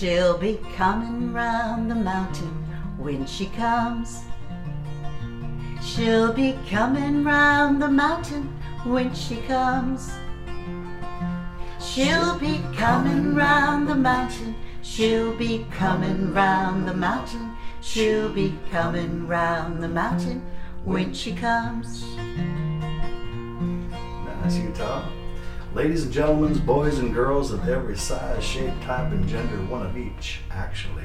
She'll be coming round the mountain when she comes. She'll be coming round the mountain when she comes. She'll be coming round the mountain. She'll be coming round the mountain. She'll be coming round the mountain when she comes. Nice, Utah. Ladies and gentlemen, boys and girls of every size, shape, type, and gender, one of each, actually.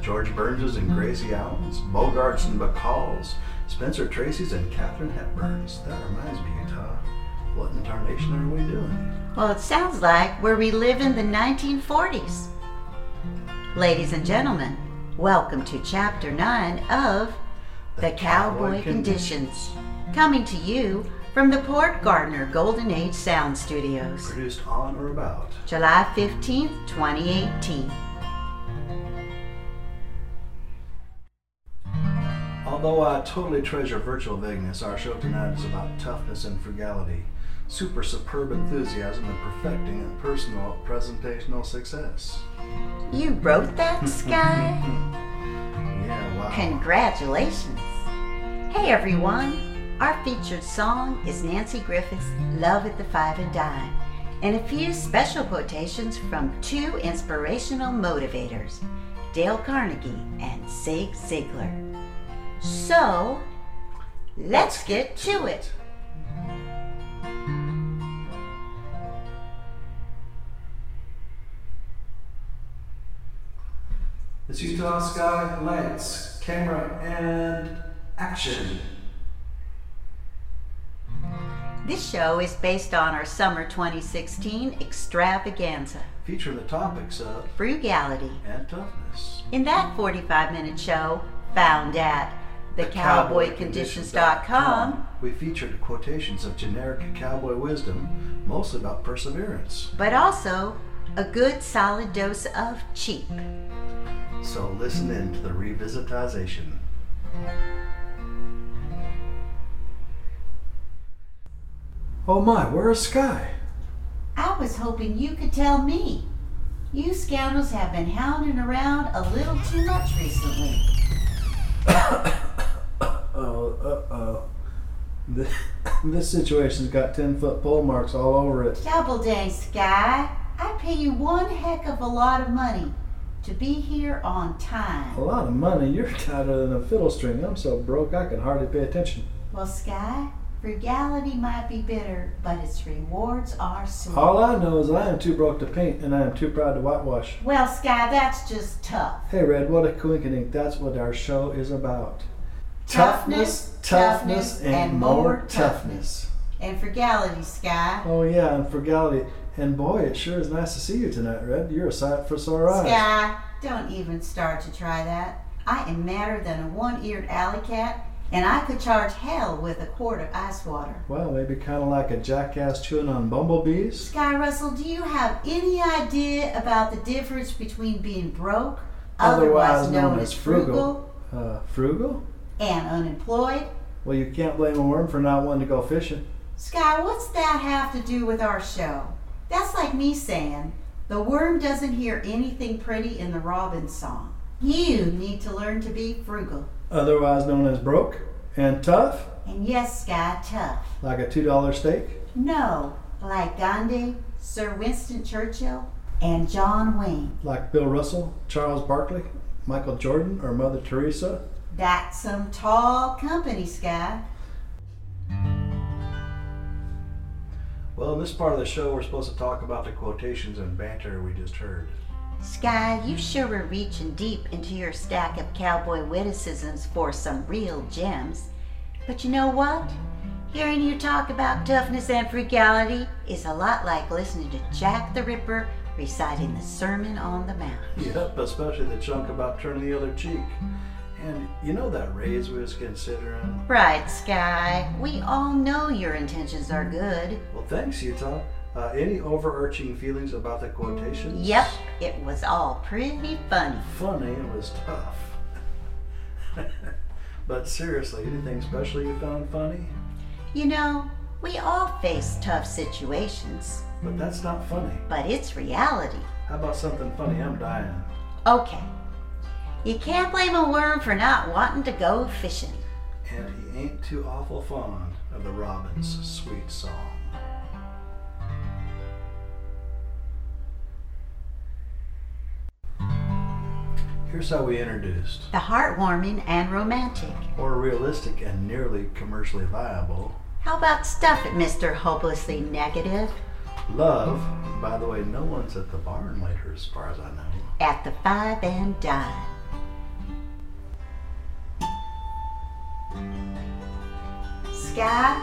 George Burns's and Gracie Allen's, Bogarts and Bacalls, Spencer Tracy's and Katharine Hepburn's. That reminds me, Utah. What in tarnation are we doing? Well, it sounds like we're reliving the 1940s. Ladies and gentlemen, welcome to Chapter 9 of The Cowboy Conditions, coming to you from the Port Gardner Golden Age Sound Studios, Produced on or about. July 15th, 2018. Although I totally treasure virtual vagueness, our show tonight is about toughness and frugality, super superb enthusiasm, and perfecting and personal presentational success. You wrote that, Sky? Yeah, wow. Congratulations! Hey everyone! Our featured song is Nanci Griffith's Love at the Five and Dime, and a few special quotations from two inspirational motivators, Dale Carnegie and Zig Ziglar. So, let's get to it. It's Utah Sky Lights, camera, and action. This show is based on our summer 2016 extravaganza, Featuring the topics of Frugality. and toughness. In that 45 minute show, found at thecowboyconditions.com, We featured quotations of generic cowboy wisdom, mostly about perseverance. but also a good solid dose of cheap. So listen in to the revisitization. Oh my, where's Sky? I was hoping you could tell me. You scoundrels have been hounding around a little too much recently. Oh, uh oh. This, this situation's got 10 foot pole marks all over it. Double dang, Sky. I pay you one heck of a lot of money to be here on time. A lot of money. You're tighter than a fiddle string. I'm so broke I can hardly pay attention. Well, Sky, frugality might be bitter, but its rewards are sweet. All I know is I am too broke to paint and I am too proud to whitewash. Well, Sky, that's just tough. Hey, Red, what a coinkydink. That's what our show is about. Toughness, toughness, and more toughness. And frugality, Sky. Oh, yeah, and frugality. And boy, it sure is nice to see you tonight, Red. You're a sight for sore eyes. Sky, don't even start to try that. I am madder than a one-eared alley cat, and I could charge hell with a quart of ice water. Well, maybe kind of like a jackass chewing on bumblebees. Sky Russell, do you have any idea about the difference between being broke, Otherwise otherwise known known as as frugal, Uh, frugal? and unemployed? Well, you can't blame a worm for not wanting to go fishing. Sky, what's that have to do with our show? That's like me saying, the worm doesn't hear anything pretty in the robin song. You need to learn to be frugal. Otherwise known as broke and tough, And yes, Sky, tough. like a $2 steak. No, like Gandhi, Sir Winston Churchill, and John Wayne. like Bill Russell, Charles Barkley, Michael Jordan, or Mother Teresa. That's some tall company, Sky. Well, in this part of the show, we're supposed to talk about the quotations and banter we just heard. Sky, you sure were reaching deep into your stack of cowboy witticisms for some real gems. But you know what? Hearing you talk about toughness and frugality is a lot like listening to Jack the Ripper reciting the Sermon on the Mount. Yep, especially the chunk about turning the other cheek. And you know that raise we was considering? Right, Sky. We all know your intentions are good. Well, thanks, Utah. Uh, any overarching feelings about the quotations? Yep, it was all pretty funny. Funny, it was tough. but seriously, anything special you found funny? You know, we all face tough situations, But that's not funny. but it's reality. How about something funny? I'm dying. Okay. You can't blame a worm for not wanting to go fishing. And he ain't too awful fond of the robin's sweet song. Here's how we introduced, The heartwarming and romantic. or realistic and nearly commercially viable, How about stuff it, Mr. Hopelessly Negative? Love. By the way, no one's at the barn later, as far as I know. At the five and dime. Sky,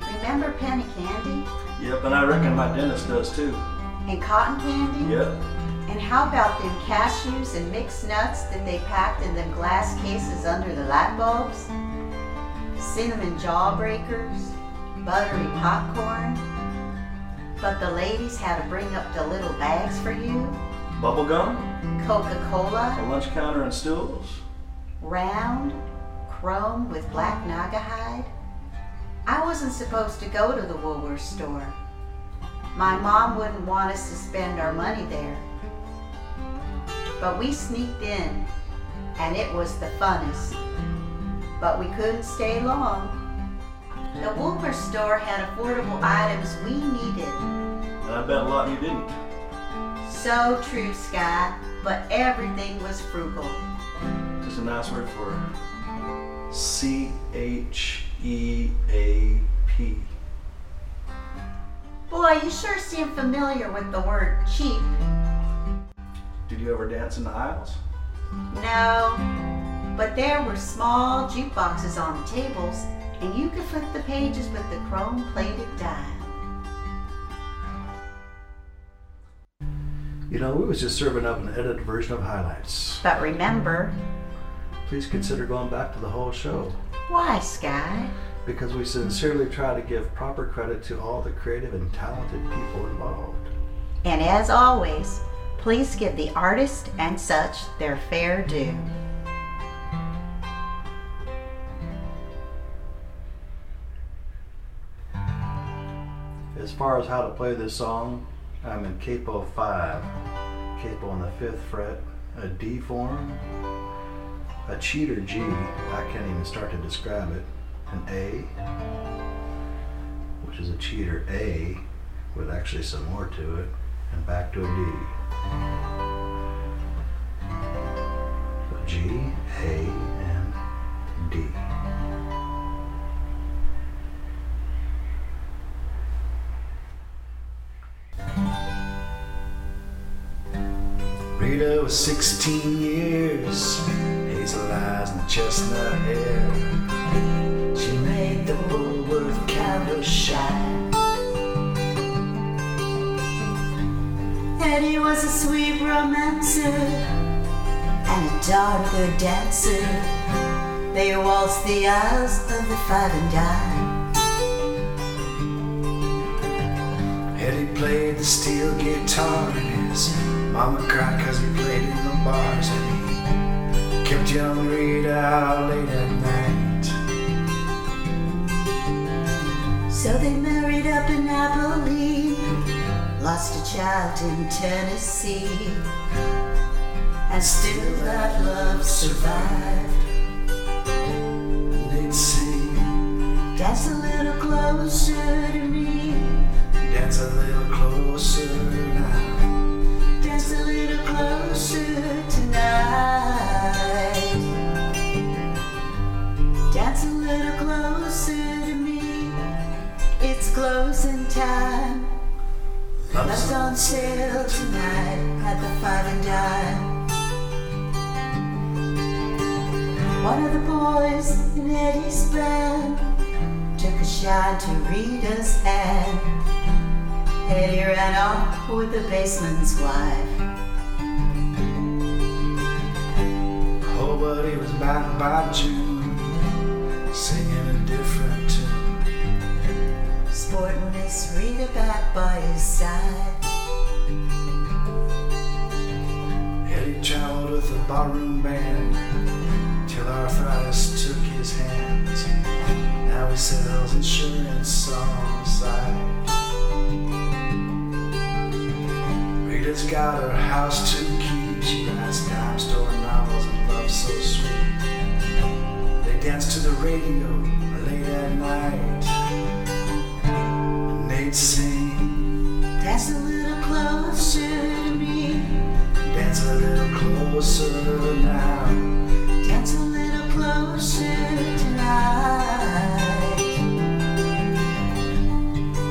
remember penny candy Yep, and I reckon my dentist does too. and cotton candy? Yep. And how about them cashews and mixed nuts that they packed in them glass cases under the light bulbs? Cinnamon jawbreakers, buttery popcorn. But the ladies had to bring up the little bags for you. Bubble gum, Coca-Cola, a lunch counter and stools. round, chrome with black Naugahyde. I wasn't supposed to go to the Woolworth store. My mom wouldn't want us to spend our money there. But we sneaked in, and it was the funnest. But we couldn't stay long. The Woolworth store had affordable items we needed. And I bet a lot you didn't. So true, Sky, but everything was frugal. Just a nice word for C H E A P. Boy, you sure seem familiar with the word cheap. Did you ever dance in the aisles? No, but there were small jukeboxes on the tables, and you could flip the pages with the chrome plated dial. You know, we was just serving up an edited version of highlights. But remember, Please consider going back to the whole show why, Sky? because we sincerely try to give proper credit to all the creative and talented people involved. And as always, please give the artist and such their fair due. As far as how to play this song, I'm in capo 5, capo on the 5th fret, a D form, a cheater G, I can't even start to describe it, an A, which is a cheater A with actually some more to it, and back to a D. G, A, and D. Rita was 16 years, hazel eyes and chestnut hair. Eddie was a sweet romancer and a darn good dancer. They waltzed the aisles of the five and dime. Eddie played the steel guitar and his mama cried cause he played in the bars and he kept young Rita out late at night. So they married up in Abilene, lost a child in Tennessee, and still that love survived. They'd sing, Dance a little closer to me, dance a little closer now. dance a little closer tonight. Dance a little closer to me, it's closing time. Love's on sale tonight at the Five and Dime. One of the boys in Eddie's band took a shot to Rita's hand. Eddie ran off with the bass man's wife. Oh, but he was back by June, Sporting Miss Rita back by his side. Eddie traveled with a barroom band till arthritis took his hands. Now he sells insurance on the side. Rita's got her house to keep. She rides dime store novels and love so sweet. They dance to the radio late at night. Sing, Dance a little closer to me. Dance a little closer now. Dance a little closer tonight.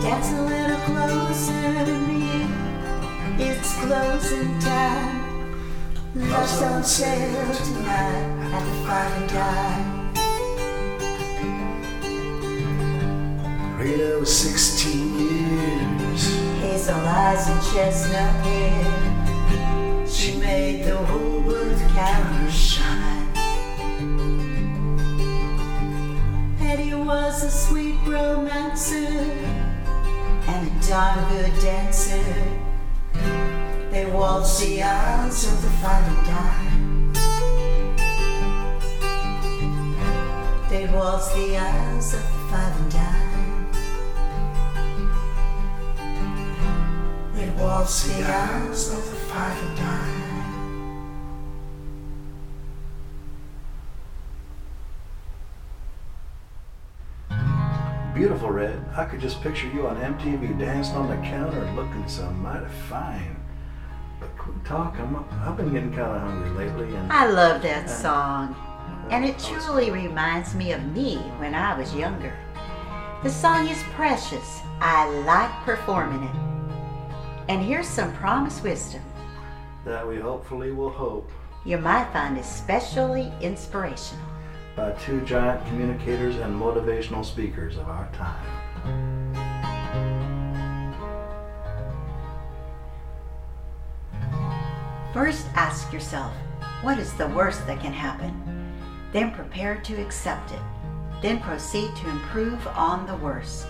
Dance a little closer to me. It's closing time. Love's on sale tonight at the and dime. Rita was 16 years. Hazel eyes and chestnut hair. She made the whole world counter shine. Eddie was a sweet romancer and a darn good dancer. They waltzed the aisles of the and dime. They waltzed the aisles of the five and dime. They waltzed the aisles of the five and. Beautiful, Red. I could just picture you on MTV dancing on the counter and looking so mighty fine. But quick talk, I'm, I've been getting kind of hungry lately, and I love that song, and it truly reminds me of me when I was younger. The song is precious. I like performing it. And here's some promised wisdom that we hopefully will hope you might find especially inspirational. by two giant communicators and motivational speakers of our time. First, ask yourself, what is the worst that can happen? Then prepare to accept it. Then proceed to improve on the worst.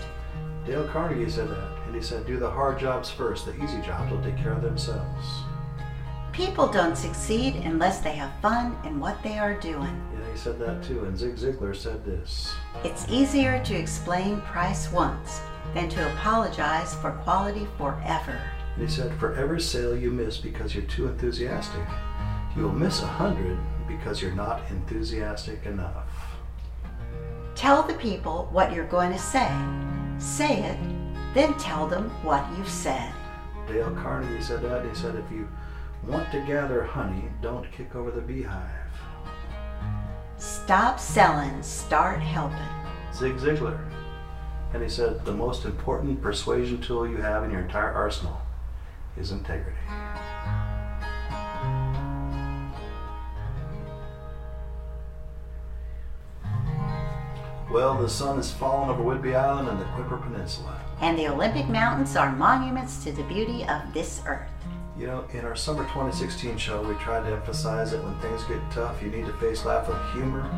Dale Carnegie said that, and he said, Do the hard jobs first, the easy jobs will take care of themselves. People don't succeed unless they have fun in what they are doing. Yeah, he said that too, and Zig Ziglar said this. It's easier to explain price once than to apologize for quality forever. And he said, For every sale you miss because you're too enthusiastic, you will miss a hundred because you're not enthusiastic enough. Tell the people what you're going to say. Say it, then tell them what you've said. Dale Carnegie said that. He said, If you want to gather honey, don't kick over the beehive. Stop selling, start helping. Zig Ziglar. And he said, The most important persuasion tool you have in your entire arsenal is integrity. Well, the sun has fallen over Whidbey Island and the Quimper Peninsula. And the Olympic Mountains are monuments to the beauty of this earth. You know, in our summer 2016 show, we tried to emphasize that when things get tough, you need to face life with humor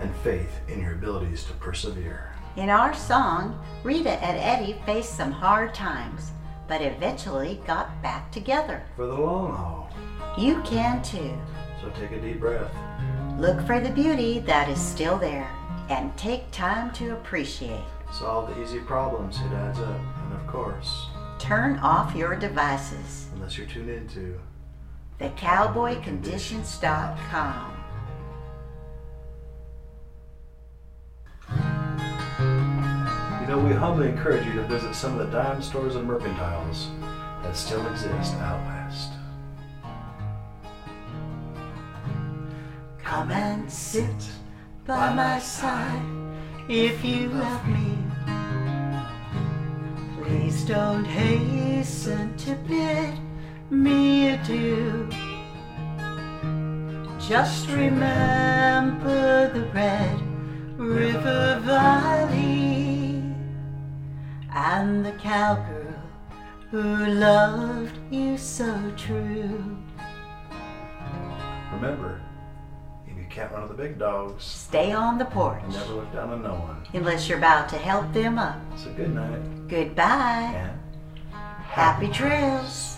and faith in your abilities to persevere. In our song, Rita and Eddie faced some hard times, but eventually got back together. For the long haul. You can too. So take a deep breath. Look for the beauty that is still there and take time to appreciate. Solve the easy problems, it adds up. And of course, Turn off your devices. unless you're tuned into TheCowboyConditions.com. You know, we humbly encourage you to visit some of the dime stores and mercantiles that still exist out west. Come and sit by my side if you love me. Please don't hasten to bid me adieu. Just remember the Red River Valley and the cowgirl who loved you so true. Remember, can't run with the big dogs, Stay on the porch never look down on no one. unless you're about to help them up. So good night Goodbye. and Happy trails.